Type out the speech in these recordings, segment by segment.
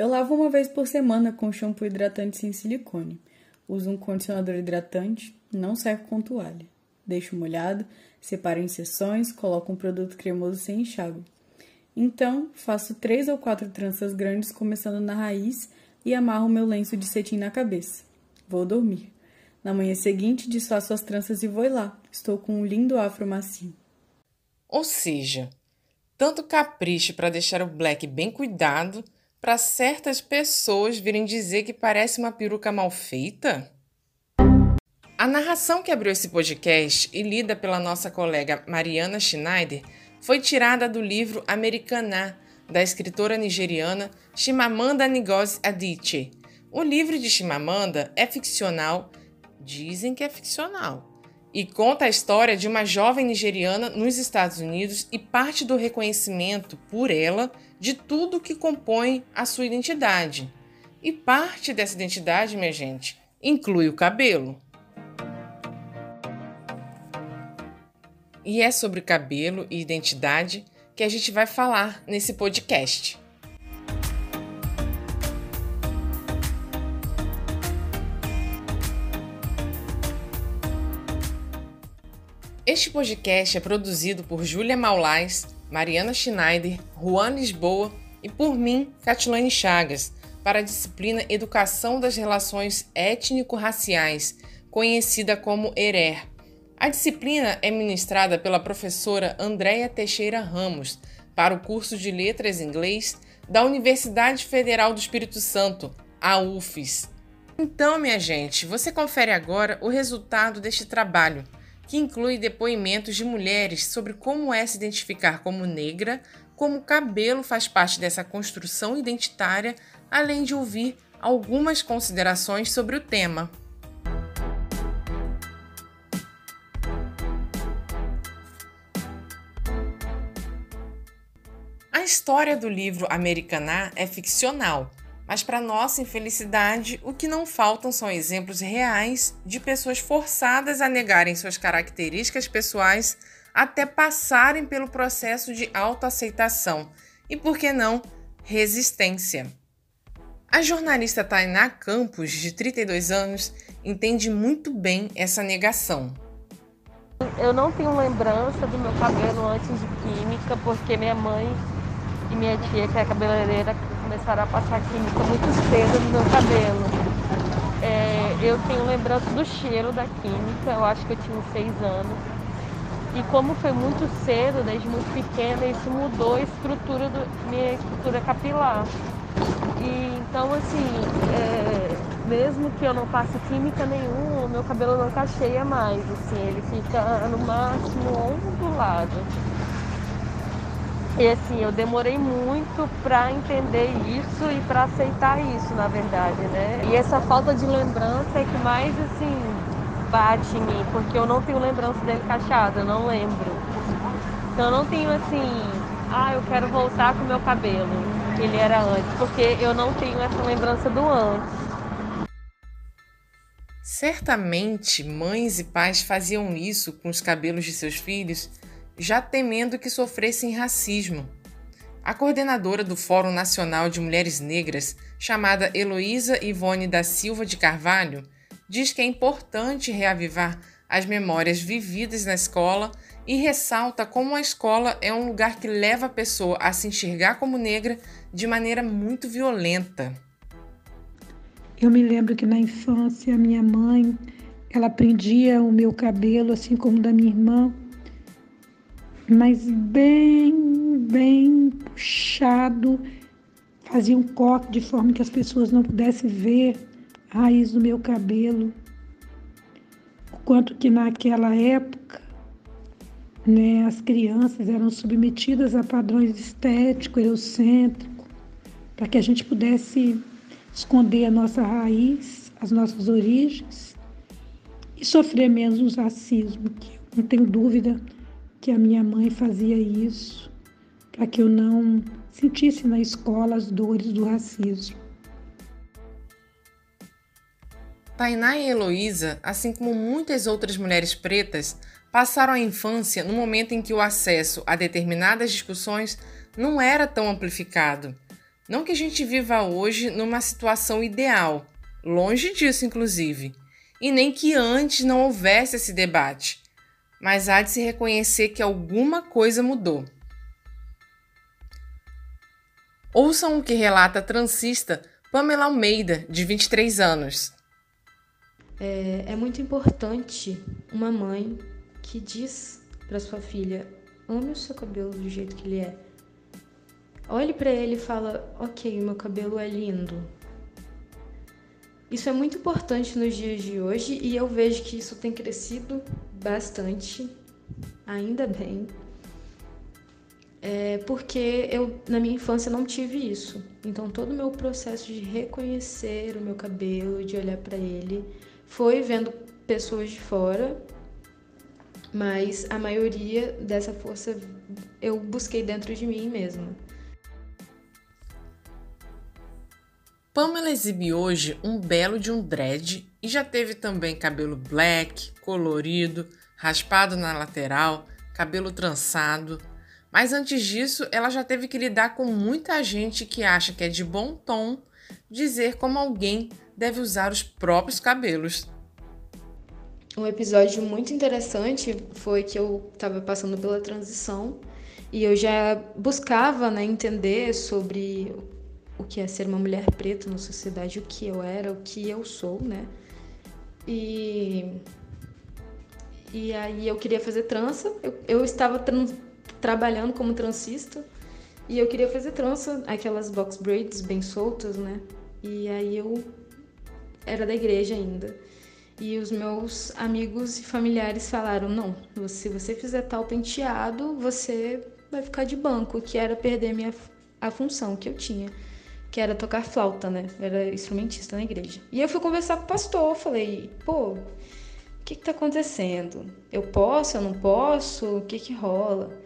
Eu lavo uma vez por semana com shampoo hidratante sem silicone. Uso um condicionador hidratante, não seco com toalha. Deixo molhado, separo em seções, coloco um produto cremoso sem enxágue. Então, faço três ou quatro tranças grandes começando na raiz e amarro meu lenço de cetim na cabeça. Vou dormir. Na manhã seguinte, desfaço as tranças e vou lá. Estou com um lindo afro macio. Ou seja, tanto capricho para deixar o black bem cuidado, para certas pessoas virem dizer que parece uma peruca mal feita? A narração que abriu esse podcast e lida pela nossa colega Mariana Schneider foi tirada do livro Americaná, da escritora nigeriana Chimamanda Ngozi Adichie. O livro de Chimamanda é ficcional, dizem que é ficcional, e conta a história de uma jovem nigeriana nos Estados Unidos e parte do reconhecimento por ela de tudo que compõe a sua identidade. E parte dessa identidade, minha gente, inclui o cabelo. E é sobre cabelo e identidade que a gente vai falar nesse podcast. Este podcast é produzido por Júlia Maulais, Mariana Schneider, Juan Lisboa e por mim, Catilane Chagas, para a disciplina Educação das Relações Étnico-Raciais, conhecida como ERER. A disciplina é ministrada pela professora Andréia Teixeira Ramos para o curso de Letras Inglês da Universidade Federal do Espírito Santo, a UFES. Então, minha gente, você confere agora o resultado deste trabalho que inclui depoimentos de mulheres sobre como é se identificar como negra, como o cabelo faz parte dessa construção identitária, além de ouvir algumas considerações sobre o tema. A história do livro Americaná é ficcional, mas, para nossa infelicidade, o que não faltam são exemplos reais de pessoas forçadas a negarem suas características pessoais até passarem pelo processo de autoaceitação e, por que não, resistência. A jornalista Tainá Campos, de 32 anos, entende muito bem essa negação. Eu não tenho lembrança do meu cabelo antes de química, porque minha mãe e minha tia, que é cabeleireira, começaram a passar química muito cedo no meu cabelo. É, eu tenho lembrança do cheiro da química, eu acho que eu tinha seis anos. E como foi muito cedo, desde muito pequena, isso mudou a estrutura do, minha estrutura capilar. E então assim, é, mesmo que eu não faça química nenhuma, o meu cabelo não cacheia mais, assim, ele fica no máximo ondulado. E assim, eu demorei muito para entender isso e para aceitar isso, na verdade, né? E essa falta de lembrança é que mais assim bate em mim, porque eu não tenho lembrança dele cacheado, eu não lembro. Então eu não tenho assim, ah, eu quero voltar com o meu cabelo, que ele era antes, porque eu não tenho essa lembrança do antes. Certamente mães e pais faziam isso com os cabelos de seus filhos já temendo que sofressem racismo. A coordenadora do Fórum Nacional de Mulheres Negras, chamada Heloísa Ivone da Silva de Carvalho, diz que é importante reavivar as memórias vividas na escola e ressalta como a escola é um lugar que leva a pessoa a se enxergar como negra de maneira muito violenta. Eu me lembro que na infância minha mãe, ela prendia o meu cabelo assim como da minha irmã mas bem, bem puxado, fazia um coque de forma que as pessoas não pudessem ver a raiz do meu cabelo. O quanto que naquela época né, as crianças eram submetidas a padrões estéticos, eurocêntricos, para que a gente pudesse esconder a nossa raiz, as nossas origens e sofrer menos racismo, que não tenho dúvida que a minha mãe fazia isso para que eu não sentisse na escola as dores do racismo. Tainá e Heloísa, assim como muitas outras mulheres pretas, passaram a infância no momento em que o acesso a determinadas discussões não era tão amplificado. Não que a gente viva hoje numa situação ideal, longe disso, inclusive, e nem que antes não houvesse esse debate, mas há de se reconhecer que alguma coisa mudou. Ouçam o que relata a transista Pamela Almeida, de 23 anos. É, é muito importante uma mãe que diz para sua filha: ame o seu cabelo do jeito que ele é. Olhe para ele e fala: ok, meu cabelo é lindo. Isso é muito importante nos dias de hoje e eu vejo que isso tem crescido bastante, ainda bem é porque eu na minha infância não tive isso. Então todo o meu processo de reconhecer o meu cabelo, de olhar para ele, foi vendo pessoas de fora, mas a maioria dessa força eu busquei dentro de mim mesma. Pamela exibe hoje um belo de um dread e já teve também cabelo black, colorido, raspado na lateral, cabelo trançado, mas antes disso, ela já teve que lidar com muita gente que acha que é de bom tom dizer como alguém deve usar os próprios cabelos. Um episódio muito interessante foi que eu estava passando pela transição e eu já buscava né, entender sobre o que é ser uma mulher preta na sociedade, o que eu era, o que eu sou, né? E, e aí eu queria fazer trança, eu, eu estava trabalhando como transista e eu queria fazer trança, aquelas box braids bem soltas, né? E aí eu era da igreja ainda. E os meus amigos e familiares falaram: não, se você fizer tal penteado, você vai ficar de banco, que era perder minha, a função que eu tinha, que era tocar flauta, né? Era instrumentista na igreja. E eu fui conversar com o pastor, falei: pô, o que que tá acontecendo? Eu posso, eu não posso? O que que rola?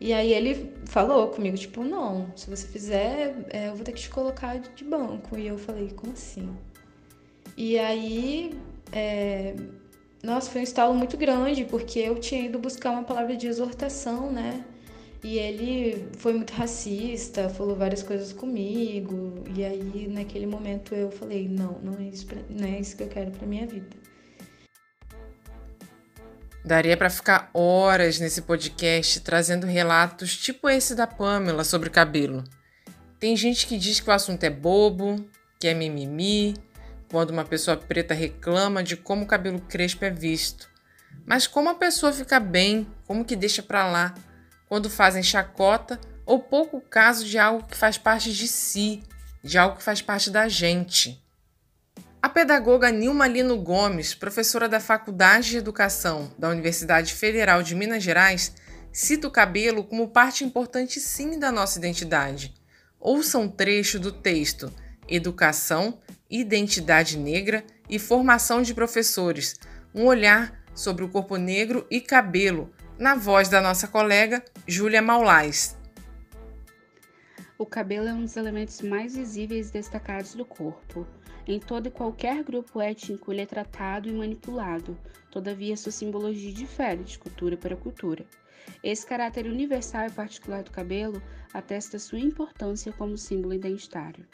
E aí ele falou comigo, tipo, não, se você fizer, é, eu vou ter que te colocar de banco. E eu falei, como assim? E aí, é... nossa, foi um estalo muito grande, porque eu tinha ido buscar uma palavra de exortação, né? E ele foi muito racista, falou várias coisas comigo. E aí, naquele momento, eu falei, não, não é isso, pra... não é isso que eu quero pra minha vida. Daria para ficar horas nesse podcast trazendo relatos tipo esse da Pamela sobre cabelo. Tem gente que diz que o assunto é bobo, que é mimimi, quando uma pessoa preta reclama de como o cabelo crespo é visto. Mas como a pessoa fica bem, como que deixa para lá, quando fazem chacota ou pouco caso de algo que faz parte de si, de algo que faz parte da gente. A pedagoga Nilma Lino Gomes, professora da Faculdade de Educação da Universidade Federal de Minas Gerais, cita o cabelo como parte importante sim da nossa identidade. Ouça um trecho do texto Educação, Identidade Negra e Formação de Professores, um olhar sobre o corpo negro e cabelo, na voz da nossa colega Júlia Maulais. O cabelo é um dos elementos mais visíveis e destacados do corpo. Em todo e qualquer grupo étnico, ele é tratado e manipulado, todavia sua simbologia difere de cultura para cultura. Esse caráter universal e particular do cabelo atesta sua importância como símbolo identitário.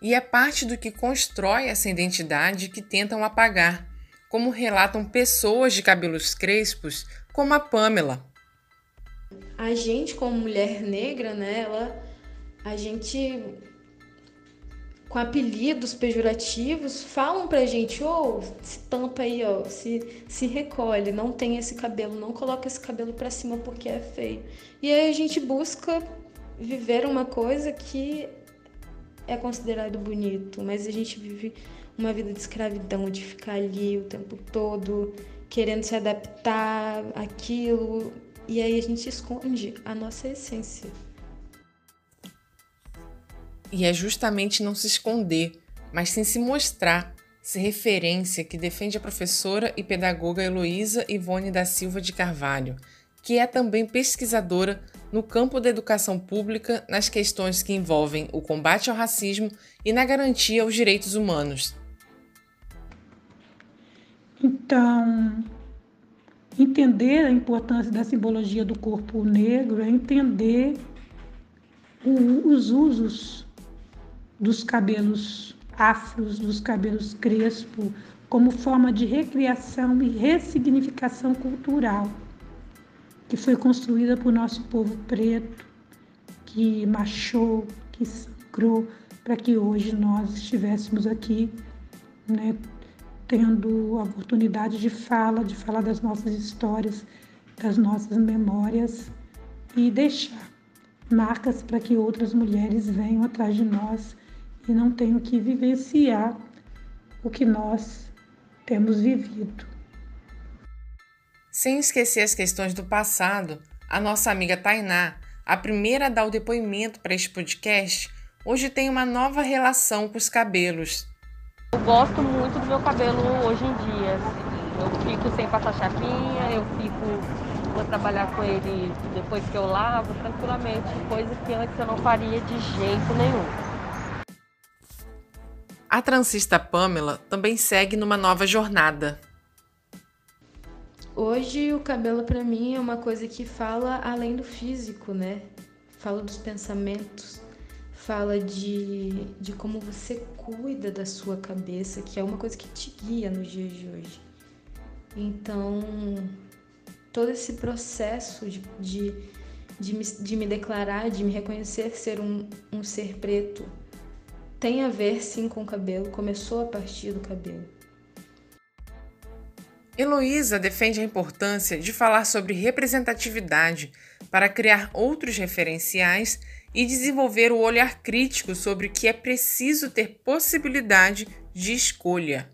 E é parte do que constrói essa identidade que tentam apagar, como relatam pessoas de cabelos crespos, como a Pamela. A gente, como mulher negra, né, ela, a gente com apelidos pejorativos, falam pra gente, ô, oh, se tampa aí, ó, se, se recolhe, não tem esse cabelo, não coloca esse cabelo pra cima porque é feio. E aí a gente busca viver uma coisa que é considerado bonito, mas a gente vive uma vida de escravidão, de ficar ali o tempo todo, querendo se adaptar àquilo, e aí a gente esconde a nossa essência. E é justamente não se esconder, mas sim se mostrar, ser referência que defende a professora e pedagoga Heloísa Ivone da Silva de Carvalho, que é também pesquisadora no campo da educação pública nas questões que envolvem o combate ao racismo e na garantia aos direitos humanos. Então, entender a importância da simbologia do corpo negro é entender o, os usos dos cabelos afros, dos cabelos crespo, como forma de recriação e ressignificação cultural, que foi construída por nosso povo preto, que machou, que sangrou, para que hoje nós estivéssemos aqui, né, tendo a oportunidade de fala, de falar das nossas histórias, das nossas memórias e deixar marcas para que outras mulheres venham atrás de nós e não tenham que vivenciar o que nós temos vivido. Sem esquecer as questões do passado, a nossa amiga Tainá, a primeira a dar o depoimento para este podcast, hoje tem uma nova relação com os cabelos. Eu gosto muito do meu cabelo hoje em dia. Eu fico sem passar chapinha, eu fico, vou trabalhar com ele depois que eu lavo tranquilamente, coisa que antes eu não faria de jeito nenhum. A transista Pamela também segue numa nova jornada. Hoje o cabelo para mim é uma coisa que fala além do físico, né? Fala dos pensamentos, fala de, de como você cuida da sua cabeça, que é uma coisa que te guia nos dias de hoje. Então, todo esse processo de, de, de, me, de me declarar, de me reconhecer ser um, um ser preto, tem a ver sim com o cabelo, começou a partir do cabelo. Heloísa defende a importância de falar sobre representatividade para criar outros referenciais e desenvolver o olhar crítico sobre que é preciso ter possibilidade de escolha.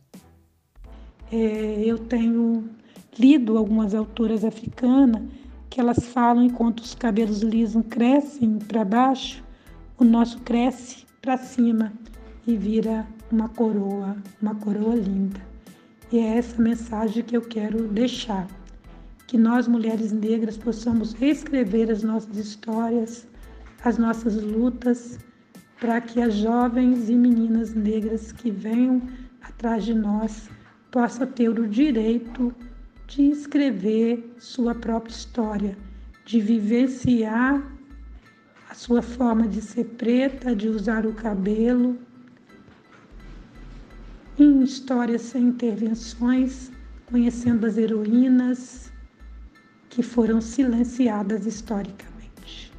É, eu tenho lido algumas autoras africanas que elas falam enquanto os cabelos lisos crescem para baixo, o nosso cresce para cima e vira uma coroa, uma coroa linda. E é essa mensagem que eu quero deixar. Que nós, mulheres negras, possamos reescrever as nossas histórias, as nossas lutas, para que as jovens e meninas negras que venham atrás de nós possam ter o direito de escrever sua própria história, de vivenciar a sua forma de ser preta, de usar o cabelo, em histórias sem intervenções, conhecendo as heroínas que foram silenciadas historicamente.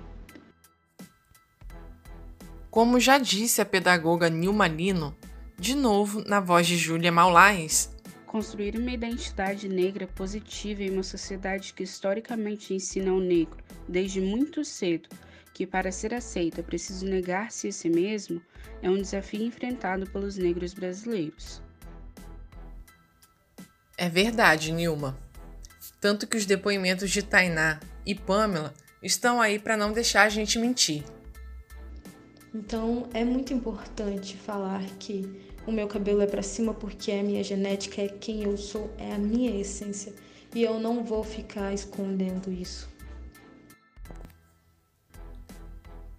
Como já disse a pedagoga Nilma Lino, de novo na voz de Júlia Maulais, construir uma identidade negra positiva em uma sociedade que historicamente ensina ao negro, desde muito cedo, que para ser aceito é preciso negar-se a si mesmo, é um desafio enfrentado pelos negros brasileiros. É verdade, Nilma. Tanto que os depoimentos de Tainá e Pamela estão aí para não deixar a gente mentir. Então, é muito importante falar que o meu cabelo é para cima porque é a minha genética, é quem eu sou, é a minha essência e eu não vou ficar escondendo isso.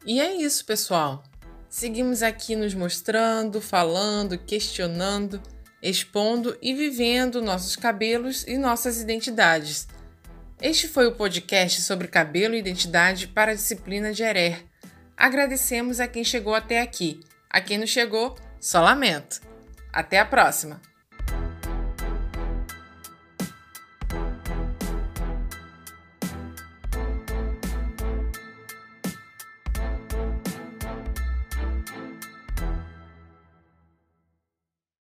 E é isso, pessoal. Seguimos aqui nos mostrando, falando, questionando, expondo e vivendo nossos cabelos e nossas identidades. Este foi o podcast sobre cabelo e identidade para a disciplina de Herer. Agradecemos a quem chegou até aqui. A quem não chegou, só lamento. Até a próxima!